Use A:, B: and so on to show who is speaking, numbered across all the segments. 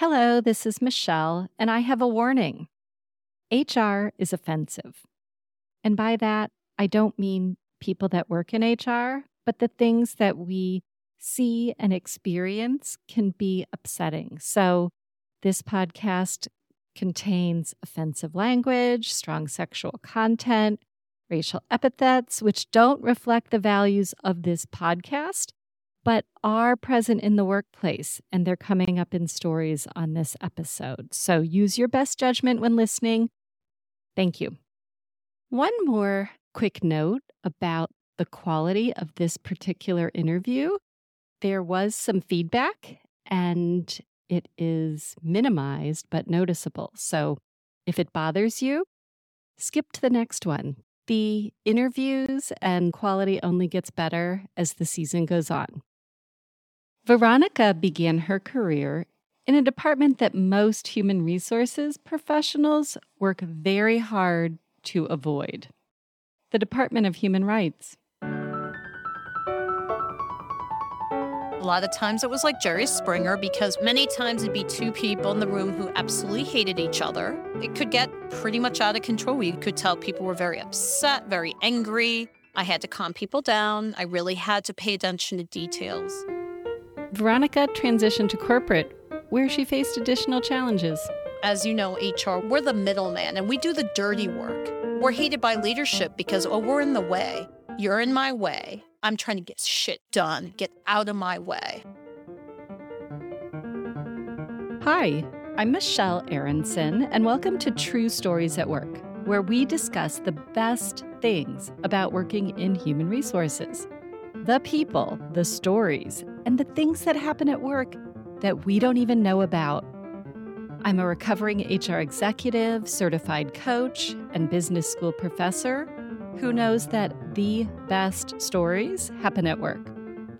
A: Hello, this is Michelle, and I have a warning. HR is offensive. And by that, I don't mean people that work in HR, but the things that we see and experience can be upsetting. So, this podcast contains offensive language, strong sexual content, racial epithets, which don't reflect the values of this podcast but are present in the workplace and they're coming up in stories on this episode. So use your best judgment when listening. Thank you. One more quick note about the quality of this particular interview. There was some feedback and it is minimized but noticeable. So if it bothers you, skip to the next one. The interviews and quality only gets better as the season goes on. Veronica began her career in a department that most human resources professionals work very hard to avoid the Department of Human Rights.
B: A lot of times it was like Jerry Springer because many times it'd be two people in the room who absolutely hated each other. It could get pretty much out of control. You could tell people were very upset, very angry. I had to calm people down. I really had to pay attention to details.
A: Veronica transitioned to corporate, where she faced additional challenges.
B: As you know, HR, we're the middleman and we do the dirty work. We're hated by leadership because, oh, we're in the way. You're in my way. I'm trying to get shit done. Get out of my way.
A: Hi, I'm Michelle Aronson, and welcome to True Stories at Work, where we discuss the best things about working in human resources the people, the stories, and the things that happen at work that we don't even know about. I'm a recovering HR executive, certified coach, and business school professor who knows that the best stories happen at work.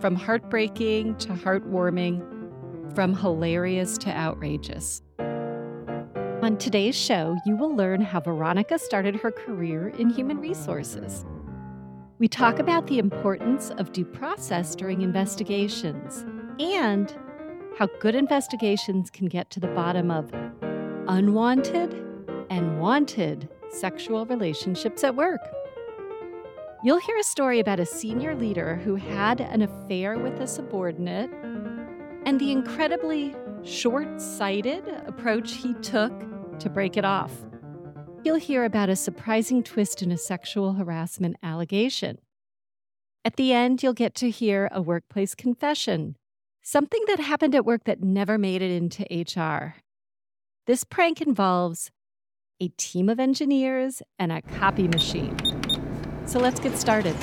A: From heartbreaking to heartwarming, from hilarious to outrageous. On today's show, you will learn how Veronica started her career in human resources. We talk about the importance of due process during investigations and how good investigations can get to the bottom of unwanted and wanted sexual relationships at work. You'll hear a story about a senior leader who had an affair with a subordinate and the incredibly short sighted approach he took to break it off you'll hear about a surprising twist in a sexual harassment allegation. At the end, you'll get to hear a workplace confession, something that happened at work that never made it into HR. This prank involves a team of engineers and a copy machine. So let's get started.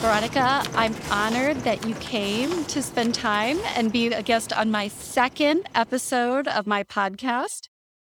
A: Veronica, I'm honored that you came to spend time and be a guest on my second episode of my podcast.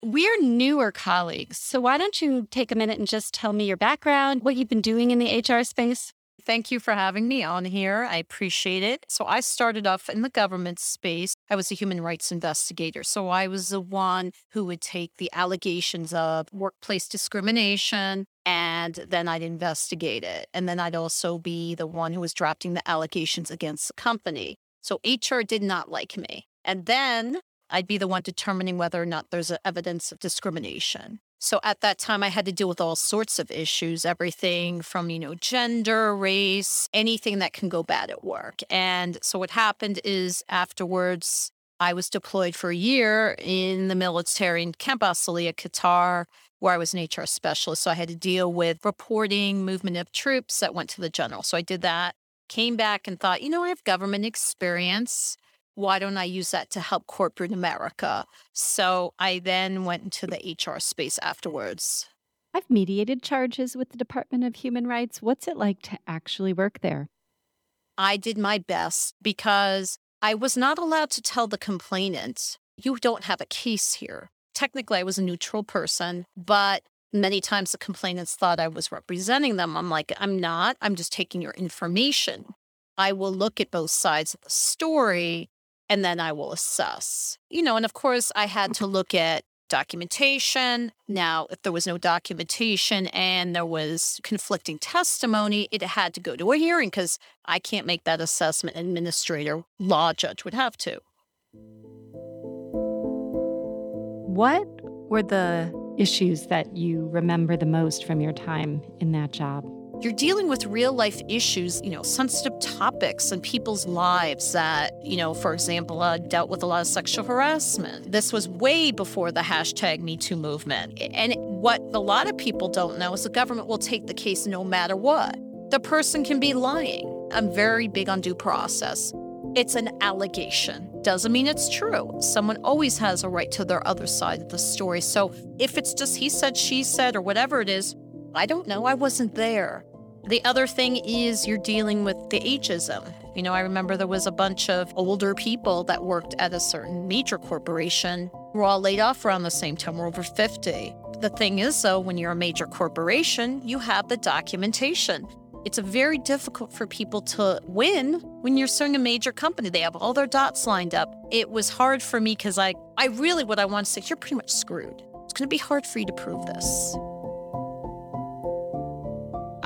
A: We're newer colleagues. So why don't you take a minute and just tell me your background, what you've been doing in the HR space?
B: Thank you for having me on here. I appreciate it. So, I started off in the government space. I was a human rights investigator. So, I was the one who would take the allegations of workplace discrimination and then I'd investigate it. And then I'd also be the one who was drafting the allegations against the company. So, HR did not like me. And then I'd be the one determining whether or not there's evidence of discrimination. So at that time, I had to deal with all sorts of issues, everything from, you know, gender, race, anything that can go bad at work. And so what happened is afterwards, I was deployed for a year in the military in Camp As Sayliyah, Qatar, where I was an HR specialist. So I had to deal with reporting movement of troops that went to the general. So I did that, came back and thought, you know, I have government experience why don't I use that to help corporate America? So I then went into the HR space afterwards.
A: I've mediated charges with the Department of Human Rights. What's it like to actually work there?
B: I did my best because I was not allowed to tell the complainant, you don't have a case here. Technically, I was a neutral person, but many times the complainants thought I was representing them. I'm like, I'm not. I'm just taking your information. I will look at both sides of the story and then I will assess. You know, and of course, I had to look at documentation. Now, if there was no documentation and there was conflicting testimony, it had to go to a hearing because I can't make that assessment. Administrator, law judge would have to.
A: What were the issues that you remember the most from your time in that job?
B: You're dealing with real life issues, you know, sensitive topics in people's lives that, you know, for example, uh, dealt with a lot of sexual harassment. This was way before the hashtag MeToo movement. And what a lot of people don't know is the government will take the case no matter what. The person can be lying. I'm very big on due process. It's an allegation. Doesn't mean it's true. Someone always has a right to their other side of the story. So if it's just he said, she said, or whatever it is, I don't know. I wasn't there. The other thing is you're dealing with the ageism. You know, I remember there was a bunch of older people that worked at a certain major corporation. We're all laid off around the same time. We're over 50. The thing is, though, when you're a major corporation, you have the documentation. It's very difficult for people to win when you're suing a major company. They have all their dots lined up. It was hard for me because I, I really, what I want to say, you're pretty much screwed. It's going to be hard for you to prove this.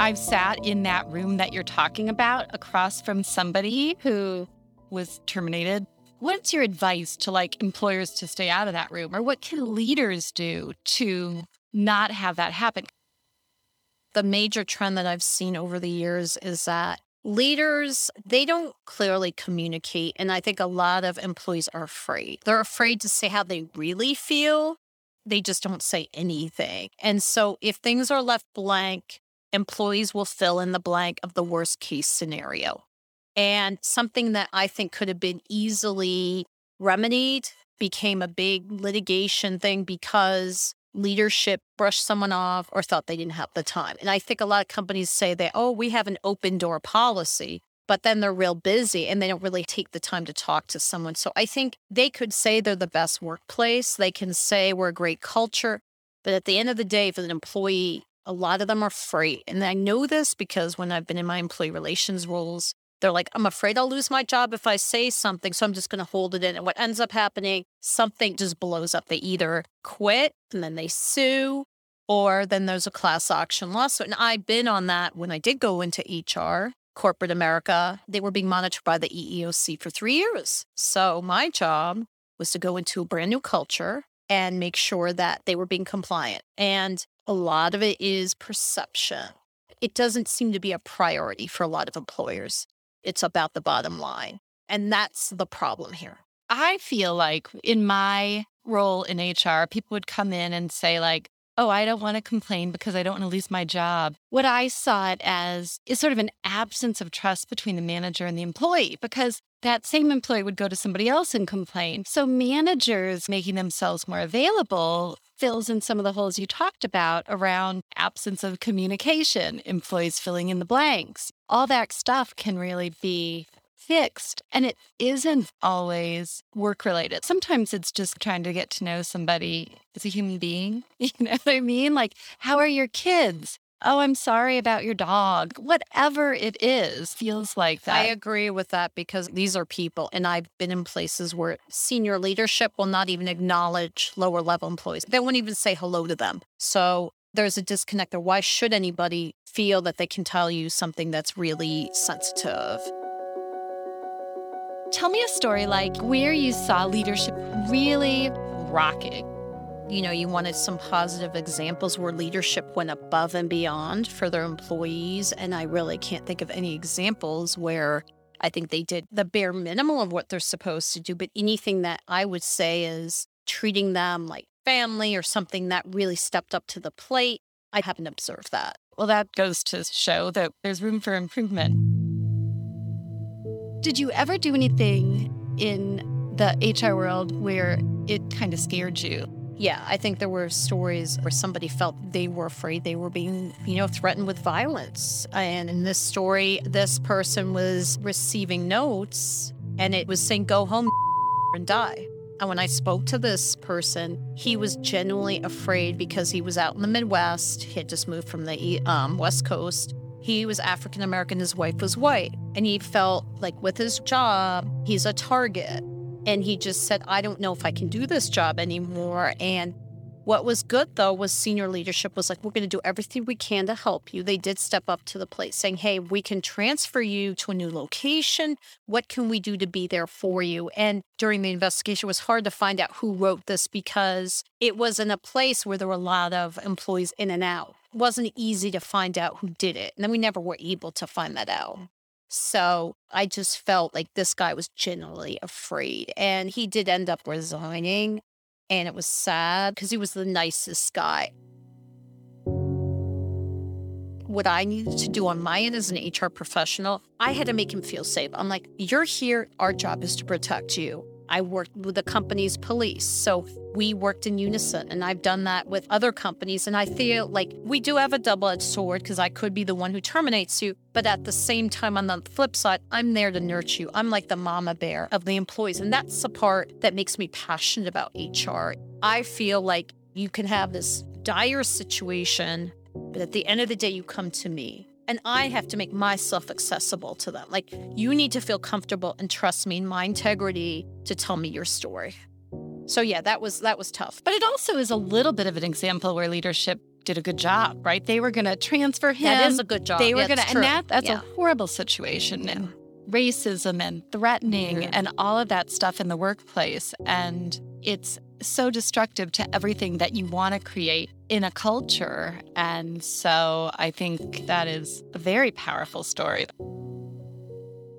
C: I've sat in that room that you're talking about across from somebody who was terminated. What's your advice to like employers to stay out of that room? Or what can leaders do to not have that happen?
B: The major trend that I've seen over the years is that leaders they don't clearly communicate and i think a lot of employees are afraid they're afraid to say how they really feel they just don't say anything and so if things are left blank employees will fill in the blank of the worst case scenario. And something that I think could have been easily remedied became a big litigation thing because leadership brushed someone off or thought they didn't have the time. And I think a lot of companies say that, oh, we have an open door policy, but then they're real busy and they don't really take the time to talk to someone. So I think they could say they're the best workplace. They can say we're a great culture. But at the end of the day, if an employee a lot of them are afraid. And I know this because when I've been in my employee relations roles, they're like, I'm afraid I'll lose my job if I say something. So I'm just going to hold it in. And what ends up happening, something just blows up. They either quit and then they sue, or then there's a class action lawsuit. And I've been on that when I did go into HR, corporate America. They were being monitored by the EEOC for three years. So my job was to go into a brand new culture and make sure that they were being compliant. And a lot of it is perception. It doesn't seem to be a priority for a lot of employers. It's about the bottom line. And that's the problem here.
C: I feel like in my role in HR, people would come in and say, like, oh, I don't want to complain because I don't want to lose my job. What I saw it as is sort of an absence of trust between the manager and the employee because that same employee would go to somebody else and complain. So managers making themselves more available fills in some of the holes you talked about around absence of communication, employees filling in the blanks. All that stuff can really be fixed. And it isn't always work related. Sometimes it's just trying to get to know somebody as a human being. You know what I mean? Like, how are your kids? Oh, I'm sorry about your dog. Whatever it is, feels like that.
B: I agree with that because these are people. And I've been in places where senior leadership will not even acknowledge lower level employees, they won't even say hello to them. So there's a disconnect there. Why should anybody feel that they can tell you something that's really sensitive?
C: Tell me a story like where you saw leadership really rocking.
B: You know, you wanted some positive examples where leadership went above and beyond for their employees. And I really can't think of any examples where I think they did the bare minimum of what they're supposed to do. But anything that I would say is treating them like family or something that really stepped up to the plate, I haven't observed that.
C: Well, that goes to show that there's room for improvement. Did you ever do anything in the HR world where it kind of scared you?
B: Yeah, I think there were stories where somebody felt they were afraid they were being, you know, threatened with violence. And in this story, this person was receiving notes and it was saying, go home and die. And when I spoke to this person, he was genuinely afraid because he was out in the Midwest. He had just moved from the um, West Coast. He was African American, his wife was white. And he felt like with his job, he's a target. And he just said, I don't know if I can do this job anymore. And What was good though was senior leadership was like, we're going to do everything we can to help you. They did step up to the plate saying, hey, we can transfer you to a new location. What can we do to be there for you? And during the investigation, it was hard to find out who wrote this because it was in a place where there were a lot of employees in and out. It wasn't easy to find out who did it. And then we never were able to find that out. So I just felt like this guy was genuinely afraid. And he did end up resigning. And it was sad because he was the nicest guy. What I needed to do on my end as an HR professional, I had to make him feel safe. I'm like, you're here. Our job is to protect you. I worked with the company's police. So we worked in unison. And I've done that with other companies. And I feel like we do have a double edged sword because I could be the one who terminates you. But at the same time, on the flip side, I'm there to nurture you. I'm like the mama bear of the employees. And that's the part that makes me passionate about HR. I feel like you can have this dire situation, but at the end of the day, you come to me and I have to make myself accessible to them. Like you need to feel comfortable and trust me in my integrity to tell me your story. So yeah, that was that was tough.
C: But it also is a little bit of an example where leadership did a good job, right? They were going to transfer him.
B: That is a good job.
C: They were
B: yeah,
C: going to, and that that's
B: yeah.
C: a horrible situation. And racism and threatening and all of that stuff in the workplace. And it's so destructive to everything that you want to create in a culture. And so I think that is a very powerful story.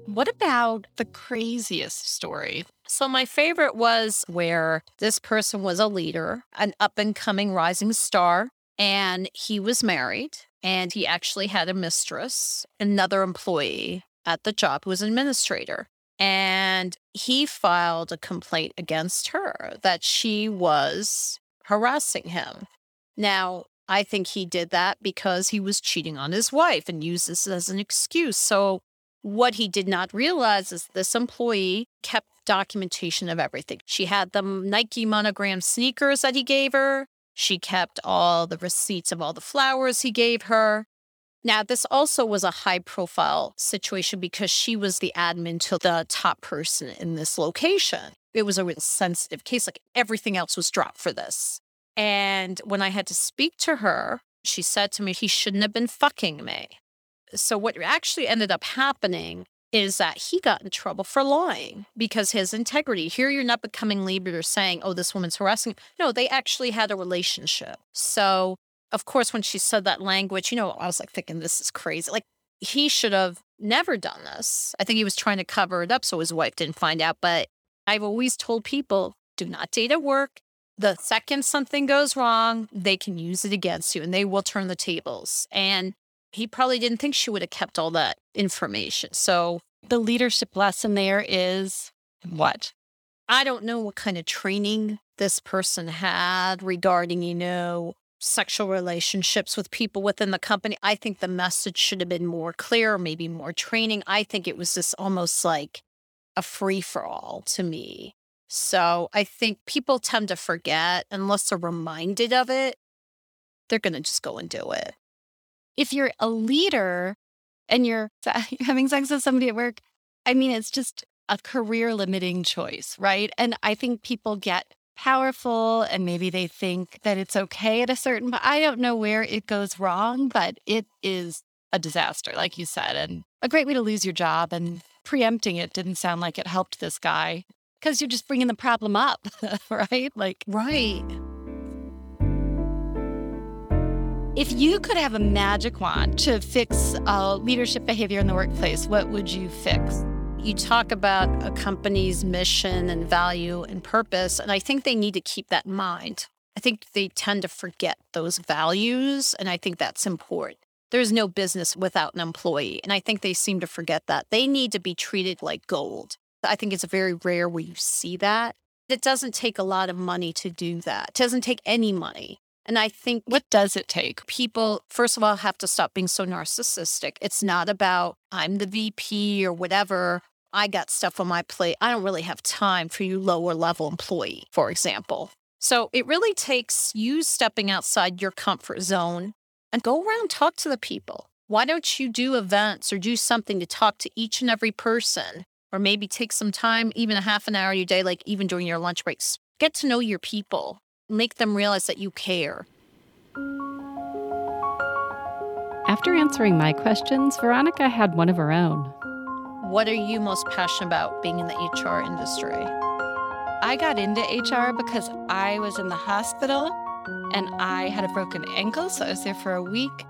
C: What about the craziest story?
B: So, my favorite was where this person was a leader, an up and coming rising star, and he was married and he actually had a mistress, another employee at the job who was an administrator. And he filed a complaint against her that she was harassing him. Now, I think he did that because he was cheating on his wife and used this as an excuse. So, what he did not realize is this employee kept documentation of everything. She had the Nike monogram sneakers that he gave her. She kept all the receipts of all the flowers he gave her. Now, this also was a high profile situation because she was the admin to the top person in this location. It was a sensitive case. Like everything else was dropped for this. And when I had to speak to her, she said to me, he shouldn't have been fucking me. So, what actually ended up happening is that he got in trouble for lying because his integrity. Here, you're not becoming leader saying, oh, this woman's harassing. No, they actually had a relationship. So, of course, when she said that language, you know, I was like thinking, this is crazy. Like, he should have never done this. I think he was trying to cover it up so his wife didn't find out. But I've always told people do not date at work. The second something goes wrong, they can use it against you and they will turn the tables. And he probably didn't think she would have kept all that information. So
C: the leadership lesson there is what?
B: I don't know what kind of training this person had regarding, you know, sexual relationships with people within the company. I think the message should have been more clear, maybe more training. I think it was just almost like a free for all to me. So I think people tend to forget unless they're reminded of it, they're going to just go and do it
C: if you're a leader and you're having sex with somebody at work, I mean, it's just a career limiting choice, right? And I think people get powerful and maybe they think that it's okay at a certain but I don't know where it goes wrong, but it is a disaster like you said and a great way to lose your job and preempting it didn't sound like it helped this guy because you're just bringing the problem up, right? Like
B: right.
C: If you could have a magic wand to fix uh, leadership behavior in the workplace, what would you fix?
B: You talk about a company's mission and value and purpose, and I think they need to keep that in mind. I think they tend to forget those values, and I think that's important. There's no business without an employee, and I think they seem to forget that. They need to be treated like gold. I think it's very rare where you see that. It doesn't take a lot of money to do that. It doesn't take any money. And I think
C: what does it take?
B: People, first of all, have to stop being so narcissistic. It's not about I'm the VP or whatever. I got stuff on my plate. I don't really have time for you lower level employee, for example. So it really takes you stepping outside your comfort zone and go around talk to the people. Why don't you do events or do something to talk to each and every person? Or maybe take some time, even a half an hour a day, like even during your lunch breaks. Get to know your people make them realize that you care.
A: After answering my questions, Veronica had one of her own.
B: What are you most passionate about being in the HR industry?
C: I got into HR because I was in the hospital and I had a broken ankle. So I was there for a week.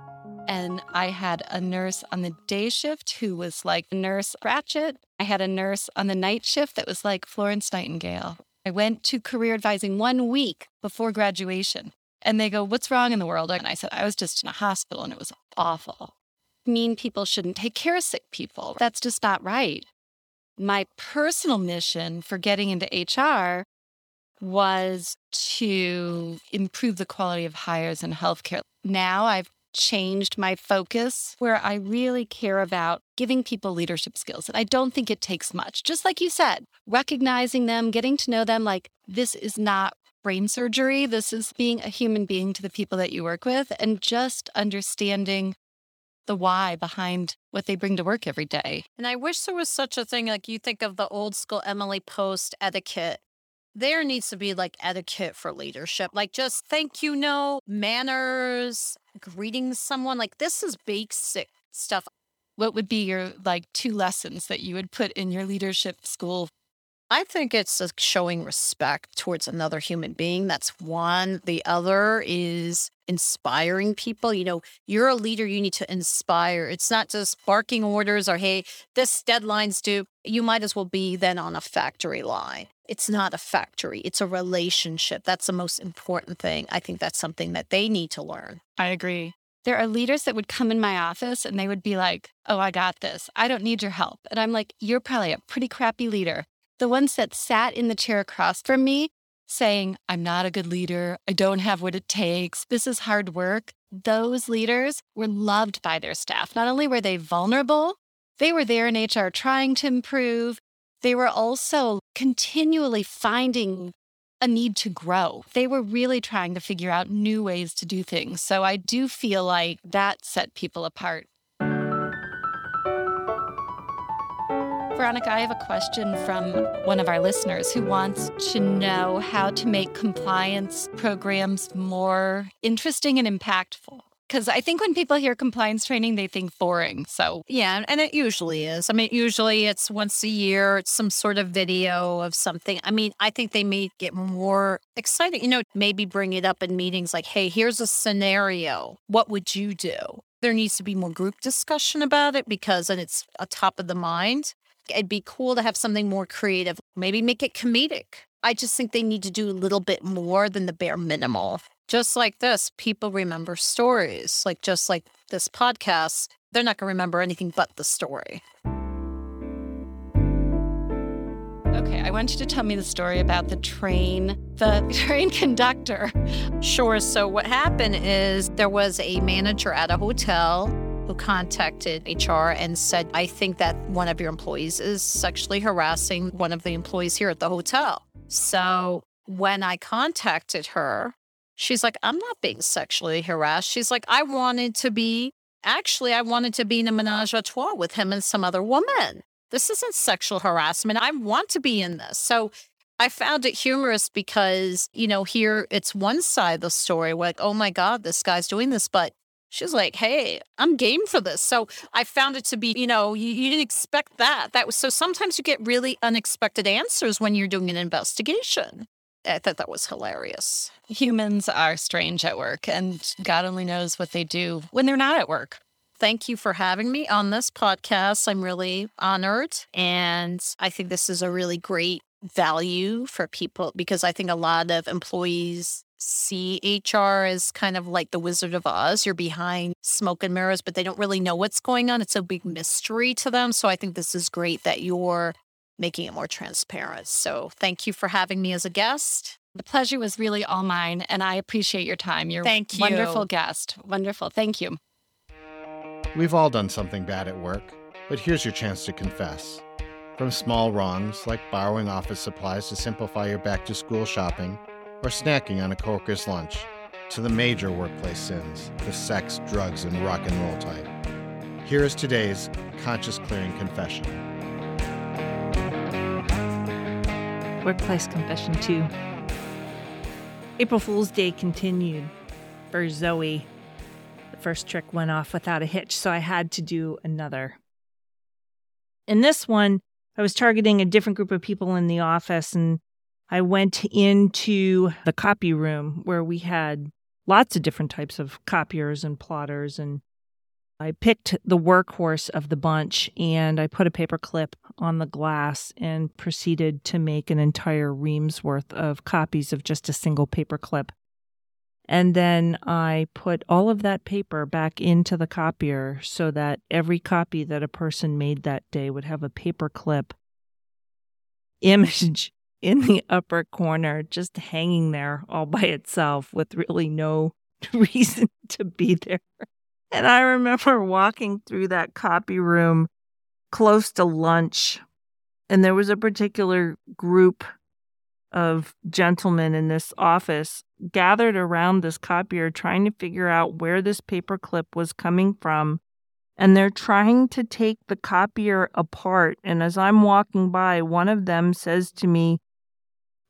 C: And I had a nurse on the day shift who was like Nurse Ratched. I had a nurse on the night shift that was like Florence Nightingale. I went to career advising one week before graduation. And they go, What's wrong in the world? And I said, I was just in a hospital and it was awful. Mean people shouldn't take care of sick people. That's just not right. My personal mission for getting into HR was to improve the quality of hires in healthcare. Now I've changed my focus where I really care about giving people leadership skills. And I don't think it takes much. Just like you said, recognizing them, getting to know them like this is not brain surgery. This is being a human being to the people that you work with and just understanding the why behind what they bring to work every day.
B: And I wish there was such a thing like you think of the old school Emily Post etiquette. There needs to be like etiquette for leadership, like just thank you no manners, greeting someone. Like this is basic stuff.
C: What would be your like two lessons that you would put in your leadership school
B: I think it's showing respect towards another human being. That's one. The other is inspiring people. You know, you're a leader, you need to inspire. It's not just barking orders or, hey, this deadline's due. You might as well be then on a factory line. It's not a factory, it's a relationship. That's the most important thing. I think that's something that they need to learn.
C: I agree. There are leaders that would come in my office and they would be like, Oh, I got this. I don't need your help. And I'm like, You're probably a pretty crappy leader the ones that sat in the chair across from me saying, I'm not a good leader. I don't have what it takes. This is hard work. Those leaders were loved by their staff. Not only were they vulnerable, they were there in HR trying to improve. They were also continually finding a need to grow. They were really trying to figure out new ways to do things. So I do feel like that set people apart. Veronica, I have a question from one of our listeners who wants to know how to make compliance programs more interesting and impactful. Because I think when people hear compliance training, they think boring. So,
B: yeah, and it usually is. I mean, usually it's once a year, it's some sort of video of something. I mean, I think they may get more excited, you know, maybe bring it up in meetings like, hey, here's a scenario. What would you do? There needs to be more group discussion about it because and it's a top of the mind. It'd be cool to have something more creative, maybe make it comedic. I just think they need to do a little bit more than the bare minimal. Just like this, people remember stories. Like just like this podcast, they're not going to remember anything but the story.
C: Okay, I want you to tell me the story about the train, the train conductor.
B: Sure. So, what happened is there was a manager at a hotel who contacted HR and said, I think that one of your employees is sexually harassing one of the employees here at the hotel. So when I contacted her, she's like, I'm not being sexually harassed. She's like, I wanted to be, actually, I wanted to be in a menage a trois with him and some other woman. This isn't sexual harassment. I want to be in this. So I found it humorous because, you know, here it's one side of the story, like, oh my God, this guy's doing this. But she's like, "Hey, I'm game for this." So I found it to be, you know, you, you, didn't expect that. That was so. Sometimes you get really unexpected answers when you're doing an investigation. I thought that was hilarious.
C: Humans are strange at work, and God only knows what they do when they're not at work.
B: Thank you for having me on this podcast. I'm really honored, and I think this is a really great value for people because I think a lot of employees see HR as kind of like the Wizard of Oz. You're behind smoke and mirrors, but they don't really know what's going on. It's a big mystery to them. So I think this is great that you're making it more transparent. So thank you for having me as a guest.
C: The pleasure was really all mine, and I appreciate your time. You're
B: Thank you.
C: wonderful guest. Wonderful. Thank you.
D: We've all done something bad at work, but here's your chance to confess. From small wrongs like borrowing office supplies to simplify your back to school shopping or snacking on a coworker's lunch, to the major workplace sins, the sex, drugs, and rock and roll type. Here is today's conscious clearing confession.
A: Workplace confession 2.
E: April Fool's Day continued for Zoe. The first trick went off without a hitch, so I had to do another. In this one, I was targeting a different group of people in the office, and I went into the copy room where we had lots of different types of copiers and plotters and I picked the workhorse of the bunch and I put a paper clip on the glass and proceeded to make an entire ream's worth of copies of just a single paper clip. And then I put all of that paper back into the copier so that every copy that a person made that day would have a paper clip image in the upper corner, just hanging there all by itself with really no reason to be there. And I remember walking through that copy room close to lunch, and there was a particular group of gentlemen in this office gathered around this copier trying to figure out where this paperclip was coming from. And they're trying to take the copier apart. And as I'm walking by, one of them says to me,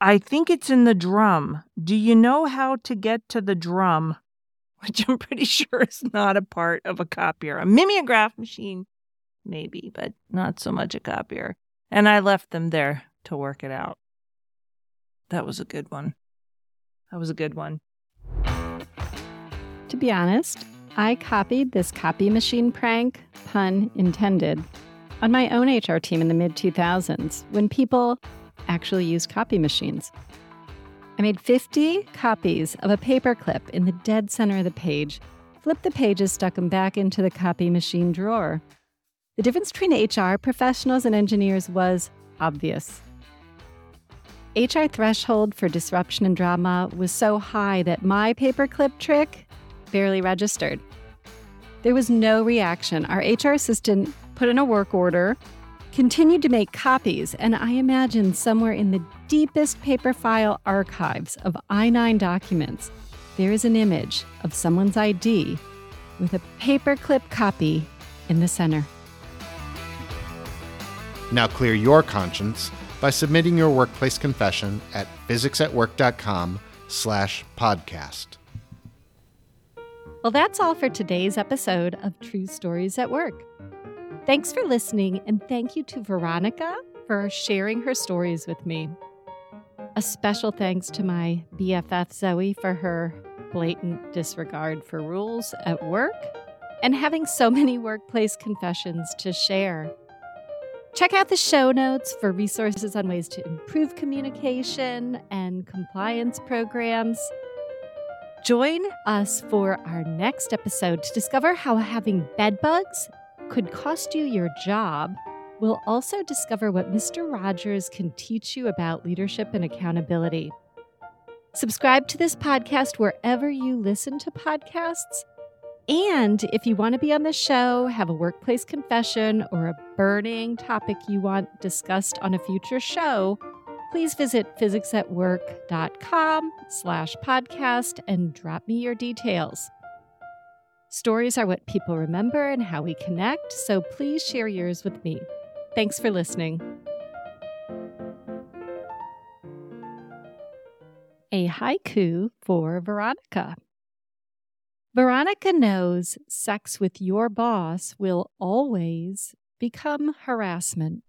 E: I think it's in the drum. Do you know how to get to the drum? which I'm pretty sure is not a part of a copier. A mimeograph machine, maybe, but not so much a copier. And I left them there to work it out. That was a good one. That was a good one.
A: To be honest, I copied this copy machine prank, pun intended, on my own HR team in the mid 2000s when people actually used copy machines. I made 50 copies of a paperclip in the dead center of the page, flipped the pages, stuck them back into the copy machine drawer. The difference between HR professionals and engineers was obvious. HR threshold for disruption and drama was so high that my paperclip trick barely registered. There was no reaction. Our HR assistant put in a work order, continued to make copies, and I imagine somewhere in the deepest paper file archives of I 9 documents, there is an image of someone's ID with a paperclip copy in the center.
D: Now clear your conscience by submitting your workplace confession at physicsatwork.com slash podcast.
A: Well, that's all for today's episode of True Stories at Work. Thanks for listening, and thank you to Veronica for sharing her stories with me. A special thanks to my BFF Zoe for her blatant disregard for rules at work and having so many workplace confessions to share. Check out the show notes for resources on ways to improve communication and compliance programs. Join us for our next episode to discover how having bed bugs could cost you your job, we'll also discover what Mr. Rogers can teach you about leadership and accountability. Subscribe to this podcast wherever you listen to podcasts. And if you want to be on the show, have a workplace confession, or a burning topic you want discussed on a future show, please visit physicsatwork.com slash podcast and drop me your details. Stories are what people remember and how we connect, so please share yours with me. Thanks for listening. A haiku for Veronica. Veronica knows sex with your boss will always become harassment.